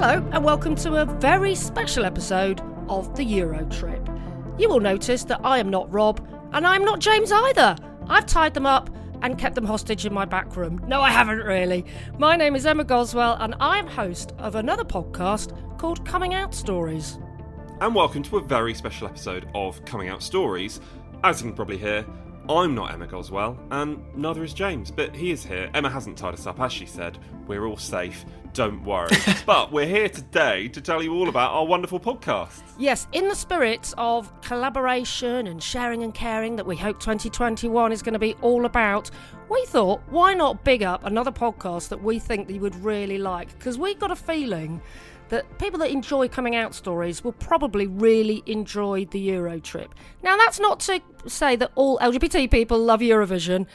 Hello, and welcome to a very special episode of the Euro Trip. You will notice that I am not Rob, and I'm not James either. I've tied them up and kept them hostage in my back room. No, I haven't really. My name is Emma Goswell, and I am host of another podcast called Coming Out Stories. And welcome to a very special episode of Coming Out Stories. As you can probably hear, I'm not Emma Goswell, and neither is James, but he is here. Emma hasn't tied us up, as she said. We're all safe, don't worry. but we're here today to tell you all about our wonderful podcast. Yes, in the spirit of collaboration and sharing and caring that we hope 2021 is going to be all about, we thought, why not big up another podcast that we think that you would really like? Because we got a feeling that people that enjoy coming out stories will probably really enjoy the Euro trip. Now, that's not to say that all LGBT people love Eurovision,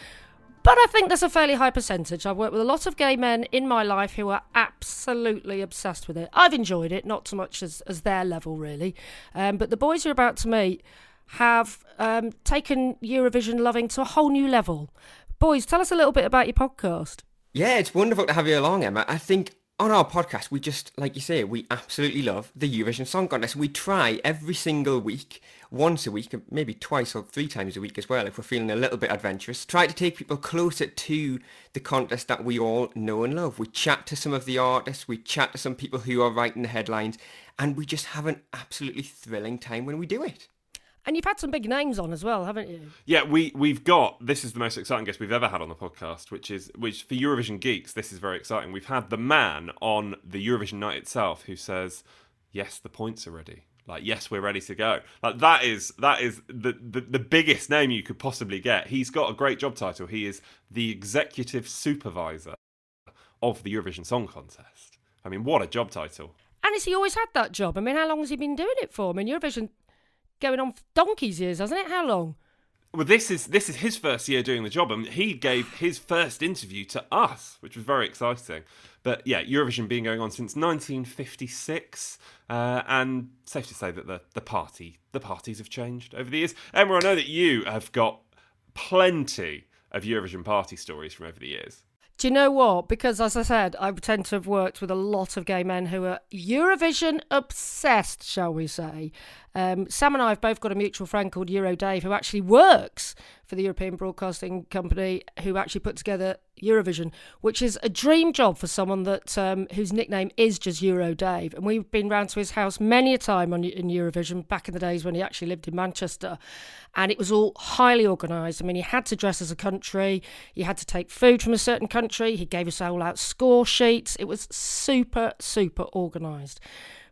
but I think there's a fairly high percentage. I've worked with a lot of gay men in my life who are absolutely obsessed with it. I've enjoyed it, not so much as, as their level, really. Um, but the boys you're about to meet have um, taken Eurovision loving to a whole new level. Boys, tell us a little bit about your podcast. Yeah, it's wonderful to have you along, Emma. I think on our podcast, we just, like you say, we absolutely love the Eurovision Song Contest. We try every single week, once a week, maybe twice or three times a week as well, if we're feeling a little bit adventurous, try to take people closer to the contest that we all know and love. We chat to some of the artists, we chat to some people who are writing the headlines, and we just have an absolutely thrilling time when we do it. And you've had some big names on as well, haven't you? Yeah, we we've got this is the most exciting guest we've ever had on the podcast, which is which for Eurovision geeks, this is very exciting. We've had the man on the Eurovision night itself who says, "Yes, the points are ready." Like, yes, we're ready to go. Like that is that is the, the the biggest name you could possibly get. He's got a great job title. He is the executive supervisor of the Eurovision Song Contest. I mean, what a job title. And has he always had that job? I mean, how long has he been doing it for? I mean, Eurovision going on for donkey's years, hasn't it? How long? Well, this is this is his first year doing the job, and he gave his first interview to us, which was very exciting. But yeah, Eurovision being going on since 1956, uh, and safe to say that the the party the parties have changed over the years. Emma, I know that you have got plenty of Eurovision party stories from over the years. Do you know what? Because as I said, I tend to have worked with a lot of gay men who are Eurovision obsessed, shall we say. Um, Sam and I have both got a mutual friend called Euro Dave who actually works for the European Broadcasting Company, who actually put together Eurovision, which is a dream job for someone that um, whose nickname is just Euro Dave. And we've been round to his house many a time on, in Eurovision back in the days when he actually lived in Manchester, and it was all highly organised. I mean, he had to dress as a country, you had to take food from a certain country. He gave us all out score sheets. It was super, super organised.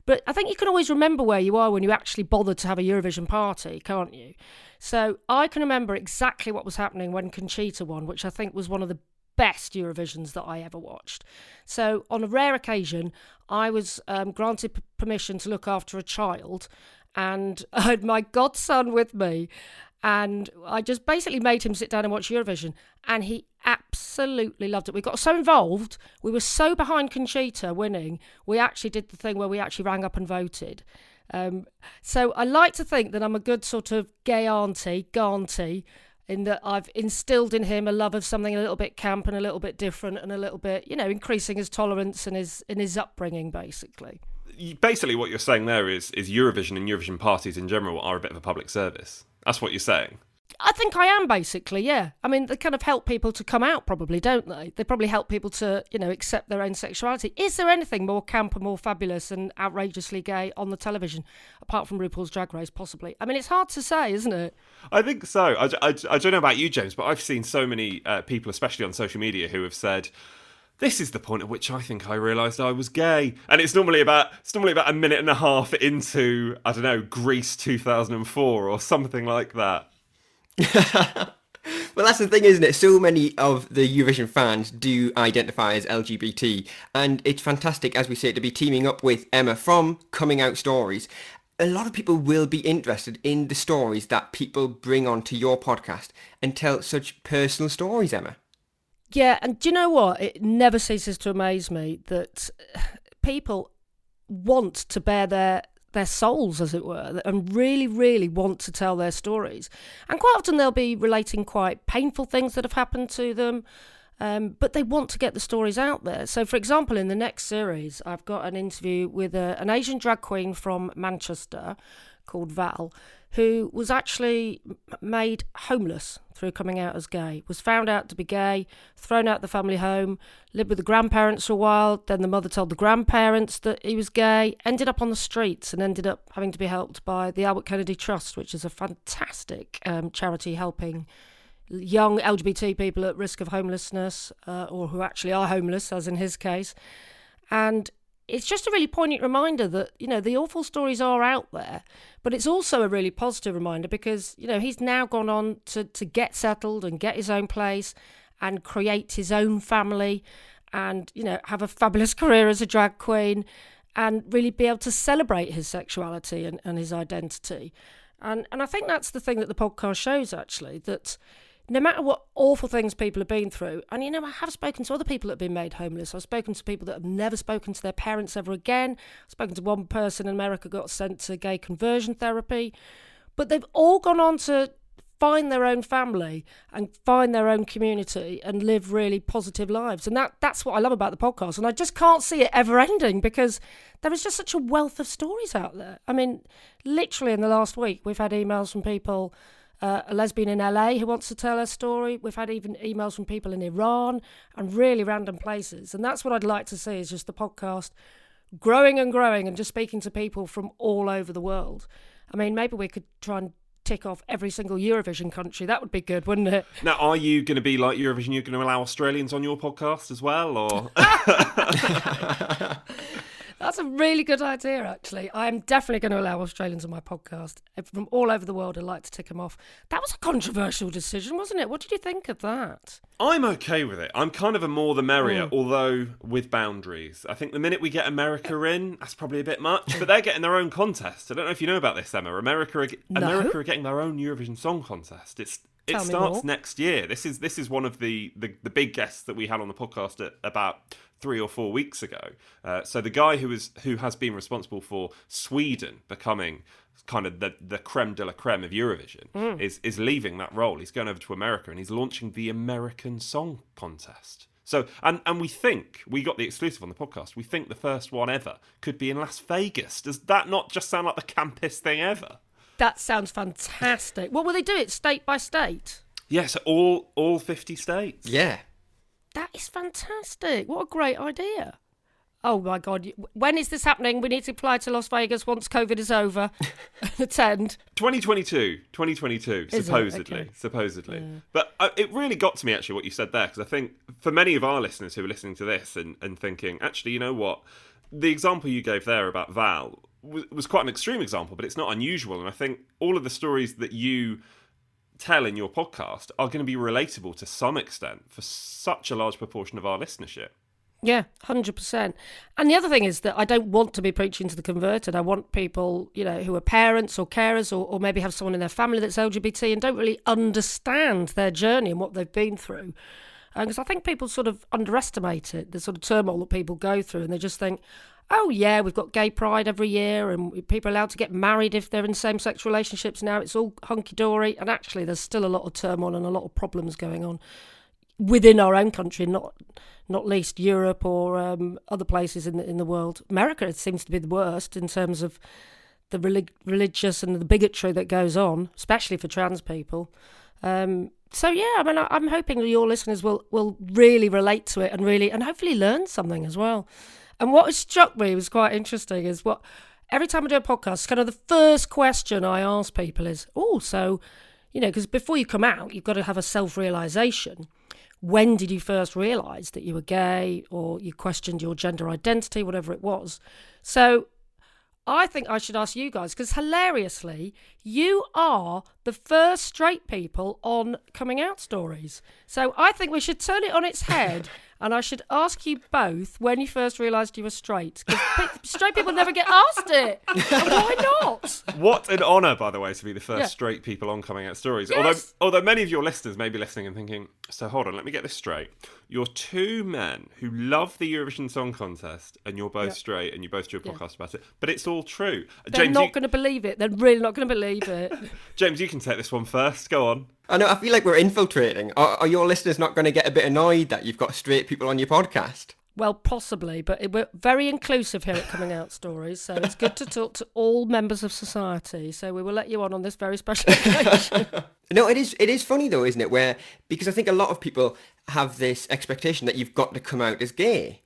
But I think you can always remember where you are when you actually bothered to have a Eurovision party, can't you? So I can remember exactly what was happening when Conchita won, which I think was one of the best Eurovisions that I ever watched. So on a rare occasion, I was um, granted p- permission to look after a child, and I had my godson with me. And I just basically made him sit down and watch Eurovision, and he absolutely loved it. We got so involved, we were so behind Conchita winning, we actually did the thing where we actually rang up and voted. Um, so I like to think that I'm a good sort of gay auntie, gauntie, in that I've instilled in him a love of something a little bit camp and a little bit different and a little bit, you know, increasing his tolerance and his in his upbringing, basically. Basically, what you're saying there is is Eurovision and Eurovision parties in general are a bit of a public service. That's what you're saying. I think I am basically, yeah. I mean, they kind of help people to come out, probably, don't they? They probably help people to, you know, accept their own sexuality. Is there anything more camp and more fabulous and outrageously gay on the television, apart from RuPaul's Drag Race, possibly? I mean, it's hard to say, isn't it? I think so. I, I, I don't know about you, James, but I've seen so many uh, people, especially on social media, who have said, this is the point at which I think I realised I was gay. And it's normally about it's normally about a minute and a half into I don't know Greece 2004 or something like that. well, that's the thing, isn't it? So many of the Eurovision fans do identify as LGBT, and it's fantastic, as we say, to be teaming up with Emma from Coming Out Stories. A lot of people will be interested in the stories that people bring onto your podcast and tell such personal stories, Emma. Yeah, and do you know what? It never ceases to amaze me that people want to bare their their souls, as it were, and really, really want to tell their stories. And quite often they'll be relating quite painful things that have happened to them, um, but they want to get the stories out there. So, for example, in the next series, I've got an interview with a, an Asian drag queen from Manchester called Val, who was actually made homeless through coming out as gay, was found out to be gay, thrown out the family home, lived with the grandparents for a while, then the mother told the grandparents that he was gay, ended up on the streets and ended up having to be helped by the Albert Kennedy Trust, which is a fantastic um, charity helping young LGBT people at risk of homelessness uh, or who actually are homeless, as in his case. And it's just a really poignant reminder that you know the awful stories are out there but it's also a really positive reminder because you know he's now gone on to to get settled and get his own place and create his own family and you know have a fabulous career as a drag queen and really be able to celebrate his sexuality and, and his identity. And and I think that's the thing that the podcast shows actually that no matter what awful things people have been through, and you know, I have spoken to other people that have been made homeless. I've spoken to people that have never spoken to their parents ever again. I've spoken to one person in America got sent to gay conversion therapy, but they've all gone on to find their own family and find their own community and live really positive lives. And that that's what I love about the podcast. And I just can't see it ever ending because there is just such a wealth of stories out there. I mean, literally in the last week, we've had emails from people uh, a lesbian in LA who wants to tell her story. We've had even emails from people in Iran and really random places. And that's what I'd like to see is just the podcast growing and growing and just speaking to people from all over the world. I mean, maybe we could try and tick off every single Eurovision country. That would be good, wouldn't it? Now, are you going to be like Eurovision? You're going to allow Australians on your podcast as well, or? That's a really good idea, actually. I'm definitely going to allow Australians on my podcast from all over the world. I'd like to tick them off. That was a controversial decision, wasn't it? What did you think of that? I'm okay with it. I'm kind of a more the merrier, mm. although with boundaries. I think the minute we get America in, that's probably a bit much. But they're getting their own contest. I don't know if you know about this, Emma. America, are, no. America are getting their own Eurovision Song Contest. It's it Tell starts next year. This is this is one of the, the, the big guests that we had on the podcast at about three or four weeks ago. Uh, so the guy who is who has been responsible for Sweden becoming kind of the the creme de la creme of Eurovision mm. is is leaving that role. He's going over to America and he's launching the American Song Contest. So and and we think we got the exclusive on the podcast. We think the first one ever could be in Las Vegas. Does that not just sound like the campest thing ever? That sounds fantastic. What will they do it state by state? Yes, all all fifty states. Yeah. That is fantastic. What a great idea. Oh my God. When is this happening? We need to apply to Las Vegas once COVID is over attend. 2022. 2022, is supposedly. Okay. Supposedly. Yeah. But uh, it really got to me, actually, what you said there, because I think for many of our listeners who are listening to this and, and thinking, actually, you know what? The example you gave there about Val was, was quite an extreme example, but it's not unusual. And I think all of the stories that you tell in your podcast are going to be relatable to some extent for such a large proportion of our listenership. Yeah, hundred percent. And the other thing is that I don't want to be preaching to the converted. I want people, you know, who are parents or carers, or, or maybe have someone in their family that's LGBT and don't really understand their journey and what they've been through. Uh, because I think people sort of underestimate it, the sort of turmoil that people go through, and they just think, oh yeah, we've got gay pride every year, and people are allowed to get married if they're in same-sex relationships now. It's all hunky dory, and actually, there's still a lot of turmoil and a lot of problems going on within our own country, not not least Europe or um, other places in the, in the world. America seems to be the worst in terms of the relig- religious and the bigotry that goes on, especially for trans people. Um, so yeah, I mean, I, I'm hoping your listeners will will really relate to it and really and hopefully learn something as well. And what struck me was quite interesting is what every time I do a podcast, kind of the first question I ask people is, oh, so you know, because before you come out, you've got to have a self realization when did you first realize that you were gay or you questioned your gender identity, whatever it was. So I think I should ask you guys because hilariously, you are the first straight people on coming out stories. So I think we should turn it on its head and I should ask you both when you first realised you were straight. Because straight people never get asked it. why not? What an honour, by the way, to be the first Yeah. straight people on coming out stories. Yes. Although, although many of your listeners may be listening and thinking, so hold on, let me get this straight. You're two men who love the Eurovision Song Contest, and you're both Yeah. straight, and you both do a podcast about it. But it's all true. They're James, not you, going to believe it. They're really not going to believe it. James, you can take this one first. Go on. I know. I feel like we're infiltrating. Are, are your listeners not going to get a bit annoyed that you've got straight people on your podcast? Well, possibly, but it, we're very inclusive here at Coming Out Stories, so it's good to talk to all members of society. So we will let you on on this very special occasion. No, it is. It is funny though, isn't it? Where because I think a lot of people have this expectation that you've got to come out as gay,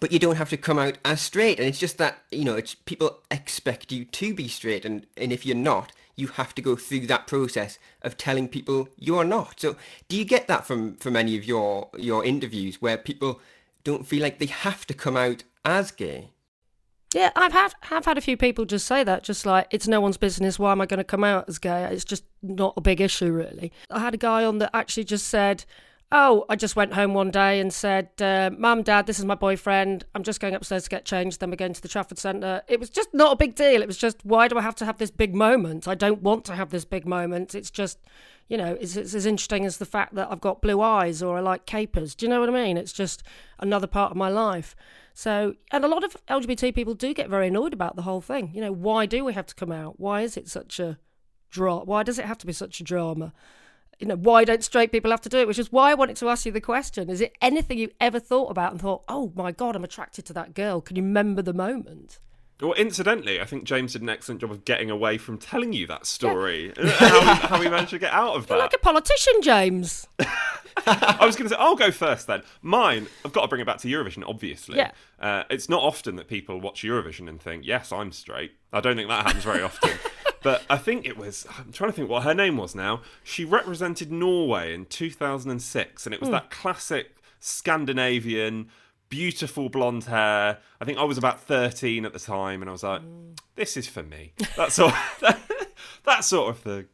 but you don't have to come out as straight. And it's just that you know, it's people expect you to be straight, and and if you're not, you have to go through that process of telling people you are not. So, do you get that from from any of your your interviews where people don't feel like they have to come out as gay? yeah, I've had have had a few people just say that, just like it's no one's business. Why am I going to come out as gay? It's just not a big issue, really. I had a guy on that actually just said. Oh, I just went home one day and said, uh, Mum, Dad, this is my boyfriend. I'm just going upstairs to get changed. Then we're going to the Trafford Centre. It was just not a big deal. It was just, why do I have to have this big moment? I don't want to have this big moment. It's just, you know, it's, it's as interesting as the fact that I've got blue eyes or I like capers. Do you know what I mean? It's just another part of my life. So, and a lot of LGBT people do get very annoyed about the whole thing. You know, why do we have to come out? Why is it such a drama? Why does it have to be such a drama? You know, why don't straight people have to do it? Which is why I wanted to ask you the question. Is it anything you ever thought about and thought, oh my God, I'm attracted to that girl? Can you remember the moment? Well, incidentally, I think James did an excellent job of getting away from telling you that story. how, we, how we managed to get out of You're that. like a politician, James. I was going to say, I'll go first then. Mine, I've got to bring it back to Eurovision, obviously. Yeah. Uh, it's not often that people watch Eurovision and think, yes, I'm straight. I don't think that happens very often. but I think it was, I'm trying to think what her name was now. She represented Norway in 2006, and it was hmm. that classic Scandinavian, beautiful blonde hair. I think I was about 13 at the time, and I was like, hmm. this is for me. That sort of, that sort of thing.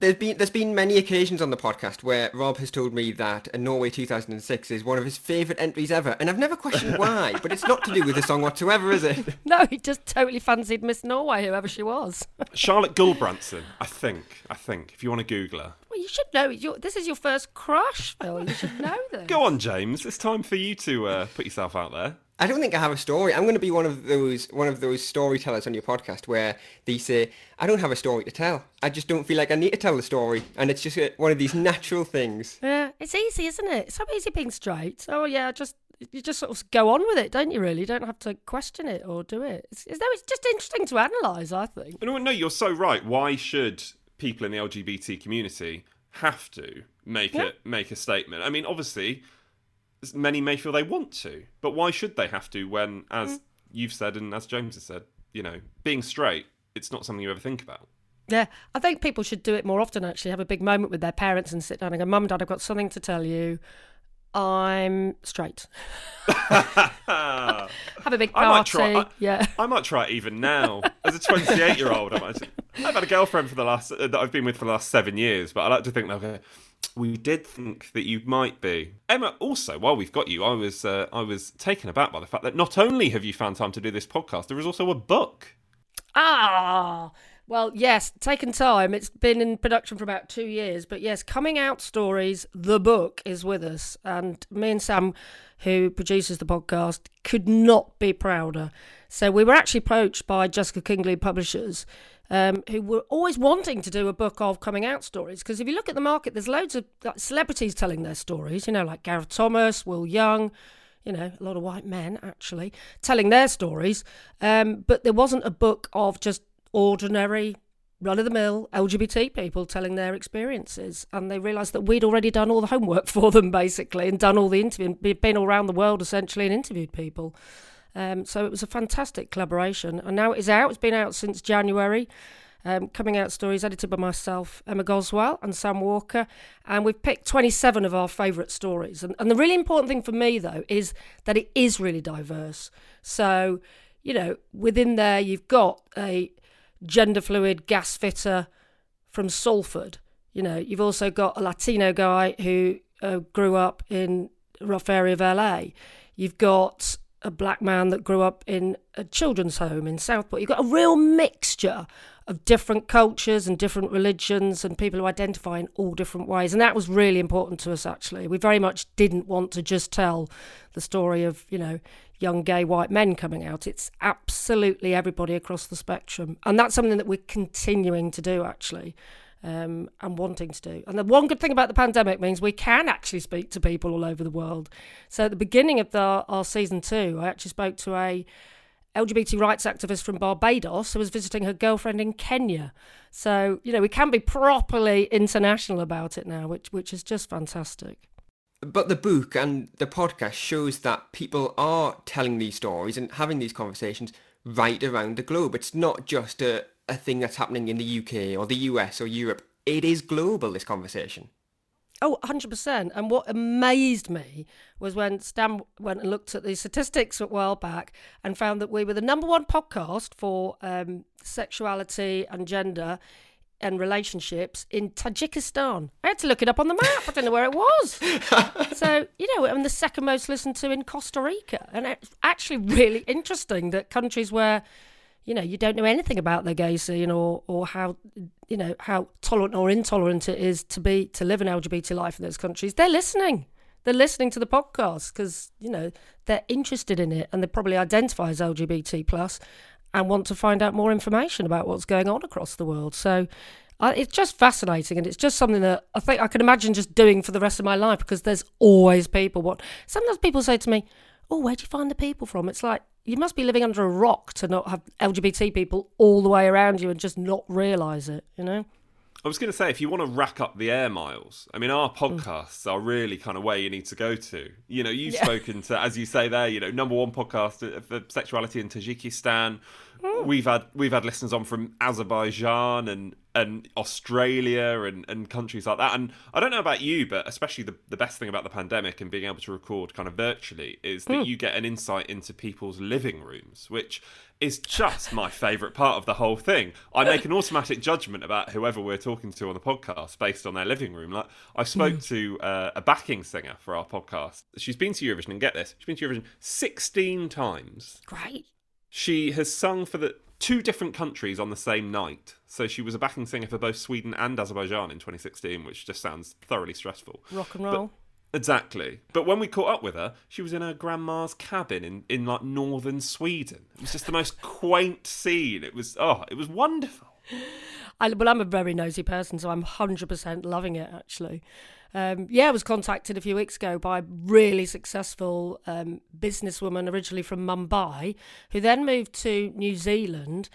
There's been there's been many occasions on the podcast where Rob has told me that a Norway 2006 is one of his favourite entries ever, and I've never questioned why. but it's not to do with the song whatsoever, is it? No, he just totally fancied Miss Norway, whoever she was. Charlotte Guldbrandsen, I think. I think, if you want to Google her. Well, you should know. Your, this is your first crush, Phil. You should know this. Go on, James. It's time for you to uh, put yourself out there. I don't think I have a story. I'm going to be one of those one of those storytellers on your podcast where they say I don't have a story to tell. I just don't feel like I need to tell the story, and it's just uh, one of these natural things. Yeah, it's easy, isn't it? It's so easy being straight. Oh yeah, just you just sort of go on with it, don't you? Really, you don't have to question it or do it. It's, it's, no, it's just interesting to analyse. I think. No, no, you're so right. Why should people in the LGBT community have to make Yeah. a make a statement? I mean, obviously, many may feel they want to, but why should they have to? When, as Mm. you've said and as James has said, you know, being straight, it's not something you ever think about. Yeah, I think people should do it more often. Actually, have a big moment with their parents and sit down and go, "Mum, Dad, I've got something to tell you. I'm straight. Have a big I might party. try. I, yeah. I might try it even now. As a 28 year old, I might. I've had a girlfriend for the last uh, that I've been with for the last seven years, but I like to think that okay, we did think that you might be Emma. Also, while we've got you, I was uh, I was taken aback by the fact that not only have you found time to do this podcast, there is also a book. Ah, well, yes, taken time. It's been in production for about two years, but yes, Coming Out Stories, the book, is with us. And me and Sam, who produces the podcast, could not be prouder. So we were actually approached by Jessica Kingsley Publishers. Um, who were always wanting to do a book of coming out stories because if you look at the market, there's loads of celebrities telling their stories. You know, like Gareth Thomas, Will Young, you know, a lot of white men actually telling their stories. Um, but there wasn't a book of just ordinary, run of the mill LGBT people telling their experiences. And they realised that we'd already done all the homework for them, basically, and done all the interviewing, been all around the world essentially and interviewed people. Um, so it was a fantastic collaboration. And now it is out. It's been out since January. Um, coming out stories edited by myself, Emma Goswell, and Sam Walker. And we've picked 27 of our favourite stories. And, and the really important thing for me, though, is that it is really diverse. So, you know, within there, you've got a gender fluid gas fitter from Salford. You know, you've also got a Latino guy who uh, grew up in a rough area of LA. You've got a black man that grew up in a children's home in Southport. You've got a real mixture of different cultures and different religions and people who identify in all different ways. And that was really important to us, actually. We very much didn't want to just tell the story of, you know, young gay white men coming out. It's absolutely everybody across the spectrum. And that's something that we're continuing to do, actually. Um, and wanting to do. And the one good thing about the pandemic means we can actually speak to people all over the world. So at the beginning of the, our season two, I actually spoke to a LGBT rights activist from Barbados who was visiting her girlfriend in Kenya. So you know we can be properly international about it now, which which is just fantastic. But the book and the podcast shows that people are telling these stories and having these conversations right around the globe. It's not just a, a thing that's happening in the UK or the US or Europe. It is global, this conversation. Oh, 100%. And what amazed me was when Stan went and looked at the statistics a while back and found that we were the number one podcast for um, sexuality and gender and relationships in Tajikistan. I had to look it up on the map. I don't know where it was. so, you know, I'm the second most listened to in Costa Rica. And it's actually really interesting that countries where you know, you don't know anything about their gay scene or, or how, you know, how tolerant or intolerant it is to be to live an LGBT life in those countries. They're listening. They're listening to the podcast because you know they're interested in it and they probably identify as LGBT plus and want to find out more information about what's going on across the world. So uh, it's just fascinating and it's just something that I think I can imagine just doing for the rest of my life because there's always people. What sometimes people say to me, "Oh, where do you find the people from?" It's like you must be living under a rock to not have LGBT people all the way around you and just not realise it, you know? I was going to say, if you want to rack up the air miles, I mean, our podcasts mm. are really kind of where you need to go to. You know, you've yeah. spoken to, as you say there, you know, number one podcast for sexuality in Tajikistan. Mm. We've had we've had listeners on from Azerbaijan and and Australia and, and countries like that. And I don't know about you, but especially the, the best thing about the pandemic and being able to record kind of virtually is that mm. you get an insight into people's living rooms, which is just my favourite part of the whole thing. I make an automatic judgment about whoever we're talking to on the podcast based on their living room. Like I spoke mm. to uh, a backing singer for our podcast. She's been to Eurovision, and get this, she's been to Eurovision 16 times. Great. She has sung for the two different countries on the same night. So she was a backing singer for both Sweden and Azerbaijan in 2016, which just sounds thoroughly stressful. Rock and roll. But, exactly. But when we caught up with her, she was in her grandma's cabin in, in like northern Sweden. It was just the most quaint scene. It was oh, it was wonderful. I, well, I'm a very nosy person, so I'm 100% loving it actually. Um, yeah, I was contacted a few weeks ago by a really successful um, businesswoman originally from Mumbai, who then moved to New Zealand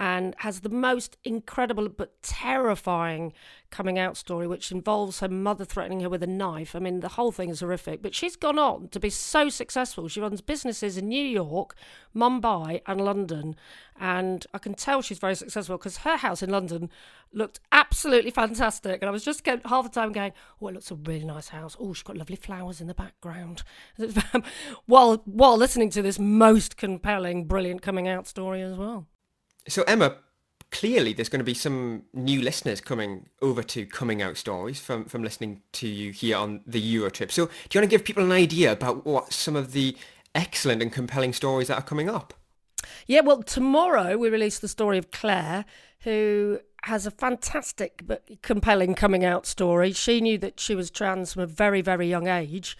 and has the most incredible but terrifying coming out story, which involves her mother threatening her with a knife. I mean, the whole thing is horrific. But she's gone on to be so successful. She runs businesses in New York, Mumbai, and London. And I can tell she's very successful because her house in London looked absolutely fantastic. And I was just half the time going, Oh, it looks a really nice house. Oh, she's got lovely flowers in the background. while, while listening to this most compelling, brilliant coming out story as well. So Emma, clearly there's going to be some new listeners coming over to Coming Out Stories from, from listening to you here on the Euro trip. So do you want to give people an idea about what some of the excellent and compelling stories that are coming up? Yeah, well, tomorrow we release the story of Claire, who has a fantastic but compelling coming out story. She knew that she was trans from a very, very young age,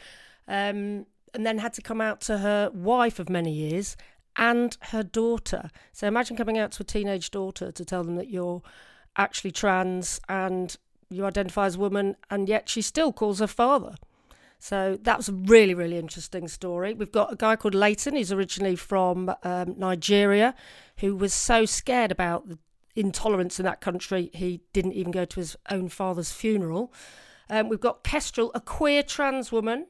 um, and then had to come out to her wife of many years and her daughter. So imagine coming out to a teenage daughter to tell them that you're actually trans and you identify as a woman, and yet she still calls her father. So that was a really, really interesting story. We've got a guy called Leighton, who's originally from um, Nigeria, who was so scared about the intolerance in that country, he didn't even go to his own father's funeral. Um, we've got Kestrel, a queer trans woman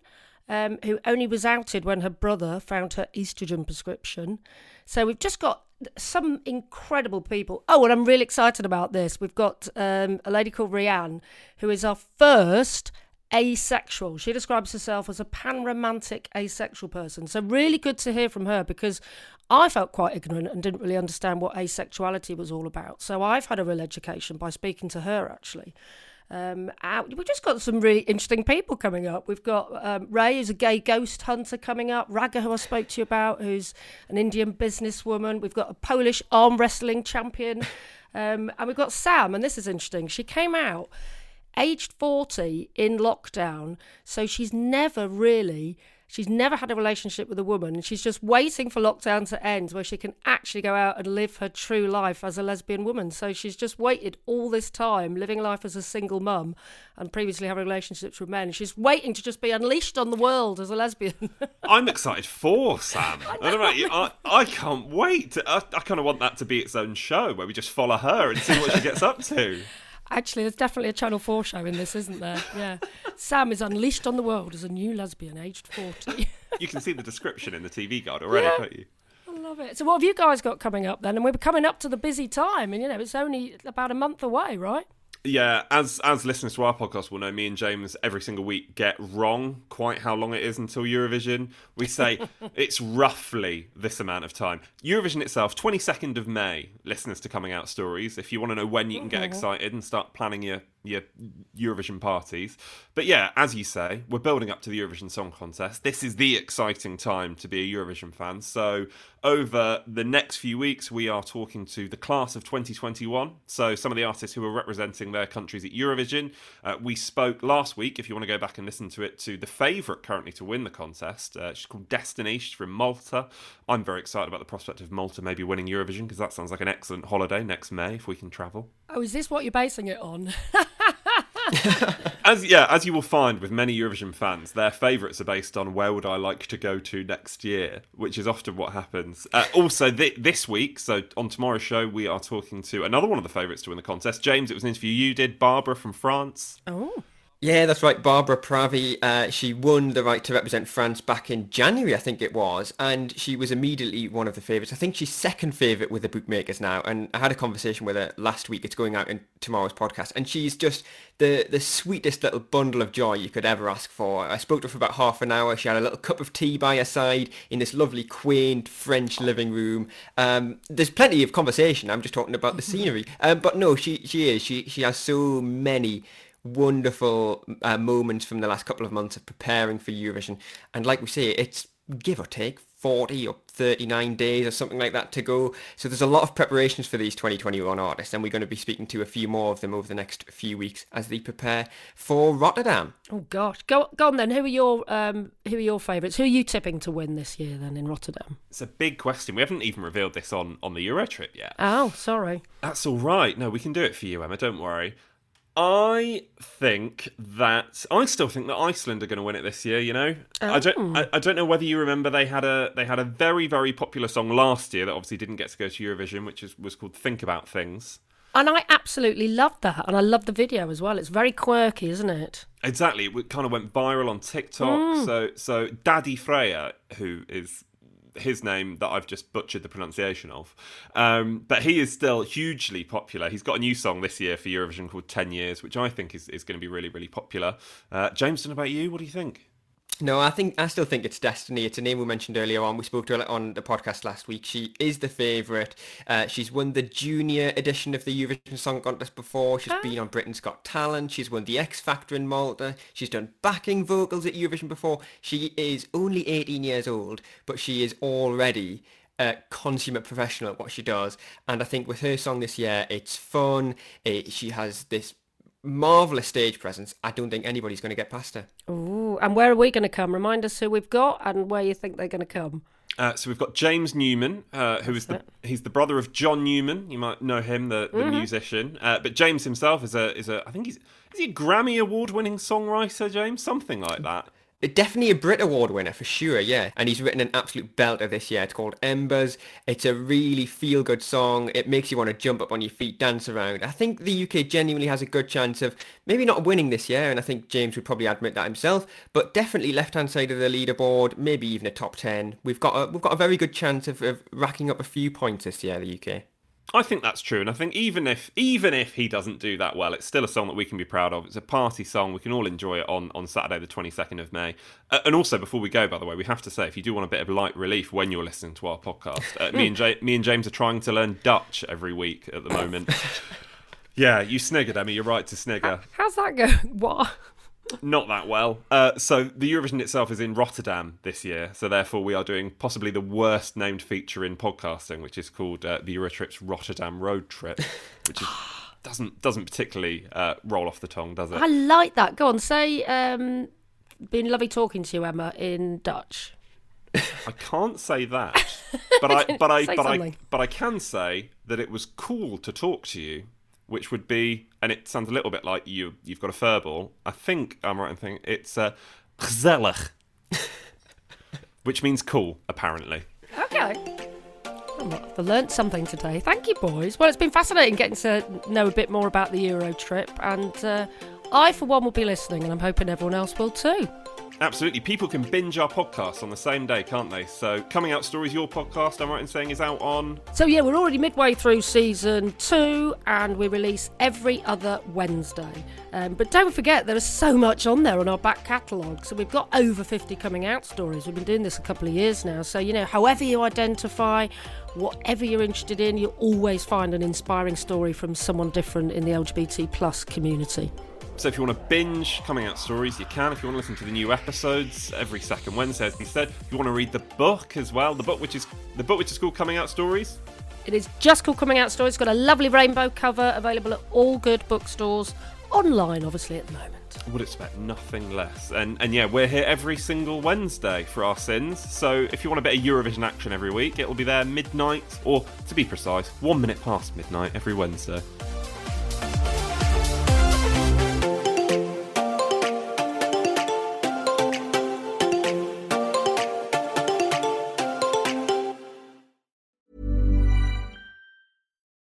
um, who only was outed when her brother found her estrogen prescription. So we've just got some incredible people. Oh, and I'm really excited about this. We've got um, a lady called Rianne, who is our first asexual. She describes herself as a pan-romantic asexual person. So really good to hear from her because I felt quite ignorant and didn't really understand what asexuality was all about. So I've had a real education by speaking to her actually. Um, we've just got some really interesting people coming up. We've got um, Ray, who's a gay ghost hunter, coming up. Raga, who I spoke to you about, who's an Indian businesswoman. We've got a Polish arm wrestling champion. Um, and we've got Sam, and this is interesting. She came out aged 40 in lockdown, so she's never really She's never had a relationship with a woman and she's just waiting for lockdown to end where she can actually go out and live her true life as a lesbian woman. So she's just waited all this time living life as a single mum and previously having relationships with men. She's waiting to just be unleashed on the world as a lesbian. I'm excited for Sam. I, I don't know. I, I can't wait. I, I kind of want that to be its own show where we just follow her and see what she gets up to. Actually, there's definitely a Channel 4 show in this, isn't there? Yeah. Sam is unleashed on the world as a new lesbian, aged 40. you can see the description in the TV guide already, yeah. can't you? I love it. So, what have you guys got coming up then? And we're coming up to the busy time, and you know, it's only about a month away, right? Yeah, as as listeners to our podcast will know, me and James every single week get wrong quite how long it is until Eurovision. We say it's roughly this amount of time. Eurovision itself, 22nd of May, listeners to Coming Out Stories. If you want to know when you can get mm-hmm. excited and start planning your your Eurovision parties. But yeah, as you say, we're building up to the Eurovision Song Contest. This is the exciting time to be a Eurovision fan. So, over the next few weeks, we are talking to the class of 2021. So, some of the artists who are representing their countries at Eurovision. Uh, we spoke last week, if you want to go back and listen to it, to the favourite currently to win the contest. Uh, she's called Destiny. She's from Malta. I'm very excited about the prospect of Malta maybe winning Eurovision because that sounds like an excellent holiday next May if we can travel. Oh, is this what you're basing it on? as yeah, as you will find with many Eurovision fans, their favourites are based on where would I like to go to next year, which is often what happens. Uh, also, th- this week, so on tomorrow's show, we are talking to another one of the favourites to win the contest. James, it was an interview you did, Barbara from France. Oh. Yeah, that's right. Barbara Pravi, uh, she won the right to represent France back in January, I think it was, and she was immediately one of the favourites. I think she's second favourite with the bookmakers now, and I had a conversation with her last week. It's going out in tomorrow's podcast, and she's just the the sweetest little bundle of joy you could ever ask for. I spoke to her for about half an hour. She had a little cup of tea by her side in this lovely, quaint French living room. Um, there's plenty of conversation. I'm just talking about the scenery, um, but no, she she is. She she has so many wonderful uh, moments from the last couple of months of preparing for Eurovision. And like we say, it's give or take 40 or 39 days or something like that to go. So there's a lot of preparations for these 2021 artists, and we're going to be speaking to a few more of them over the next few weeks as they prepare for Rotterdam. Oh gosh, go go on then. Who are your um, who are your favourites? Who are you tipping to win this year then in Rotterdam? It's a big question. We haven't even revealed this on on the Euro trip yet. Oh, sorry. That's all right. No, we can do it for you, Emma. Don't worry. I think that I still think that Iceland are going to win it this year. You know, I don't. Oh. I, I don't know whether you remember they had a they had a very very popular song last year that obviously didn't get to go to Eurovision, which is, was called "Think About Things." And I absolutely loved that. And I love the video as well. It's very quirky, isn't it? Exactly, it kind of went viral on TikTok. Mm. So so Daddy Freya, who is his name that I've just butchered the pronunciation of, um, but he is still hugely popular. He's got a new song this year for Eurovision called Ten Years, which I think is, is going to be really really popular. Uh, Jameson, about you, what do you think? No, I think I still think it's Destiny. It's a name we mentioned earlier on. We spoke to her on the podcast last week. She is the favourite. Uh, she's won the junior edition of the Eurovision Song Contest before. She's been on Britain's Got Talent. She's won the X Factor in Malta. She's done backing vocals at Eurovision before. She is only 18 years old, but she is already a consummate professional at what she does. And I think with her song this year, it's fun. It, she has this marvelous stage presence. I don't think anybody's going to get past her. Ooh, and where are we going to come? Remind us who we've got and where you think they're going to come. Uh, so we've got James Newman, uh, who is the he's the brother of John Newman. You might know him, the, the musician. Uh, but James himself is a is a I think he's is he a Grammy award winning songwriter, James, something like that. Definitely a Brit Award winner for sure, yeah. And he's written an absolute belter this year. It's called Embers. It's a really feel-good song. It makes you want to jump up on your feet, dance around. I think the UK genuinely has a good chance of maybe not winning this year, and I think James would probably admit that himself, but definitely left-hand side of the leaderboard, maybe even a top 10. We've got a, we've got a very good chance of, of racking up a few points this year, the UK. I think that's true, and I think even if even if he doesn't do that well, it's still a song that we can be proud of. It's a party song; we can all enjoy it on, on Saturday, the twenty second of May. Uh, and also, before we go, by the way, we have to say if you do want a bit of light relief when you're listening to our podcast, uh, me and ja- me and James are trying to learn Dutch every week at the moment. yeah, you sniggered, Emmy. You're right to snigger. How's that go? What? Not that well. Uh, so the Eurovision itself is in Rotterdam this year, so therefore we are doing possibly the worst named feature in podcasting, which is called uh, the Eurotrips Rotterdam Road Trip, which is, doesn't doesn't particularly uh, roll off the tongue, does it? I like that. Go on, say, um, been lovely talking to you, Emma, in Dutch. I can't say that, but I but I but I but I can say that it was cool to talk to you, which would be, and it sounds a little bit like you you've got a furball. I think I'm right in thinking it's uh, gezellig, which means cool apparently. Okay. I've learnt something today. Thank you, boys. Well, it's been fascinating getting to know a bit more about the Euro trip, and uh, I, for one, will be listening, and I'm hoping everyone else will too. Absolutely. People can binge our podcast on the same day, can't they? So, Coming Out Stories, your podcast, I'm right in saying, is out on. So, yeah, we're already midway through season two, and we release every other Wednesday. Um, but don't forget, there is so much on there on our back catalogue. So, we've got over 50 coming out stories. We've been doing this a couple of years now. So, you know, however you identify, whatever you're interested in, you'll always find an inspiring story from someone different in the LGBT plus community. So, if you want to binge Coming Out Stories, you can. If you want to listen to the new episodes every second Wednesday, as we said, if you want to read the book as well, the book which is the book which is called Coming Out Stories. It is just called Coming Out Stories. It's got a lovely rainbow cover available at all good bookstores, online, obviously, at the moment. I would expect nothing less. And and yeah, we're here every single Wednesday for our sins. So if you want a bit of Eurovision action every week, it will be there midnight, or to be precise, one minute past midnight every Wednesday.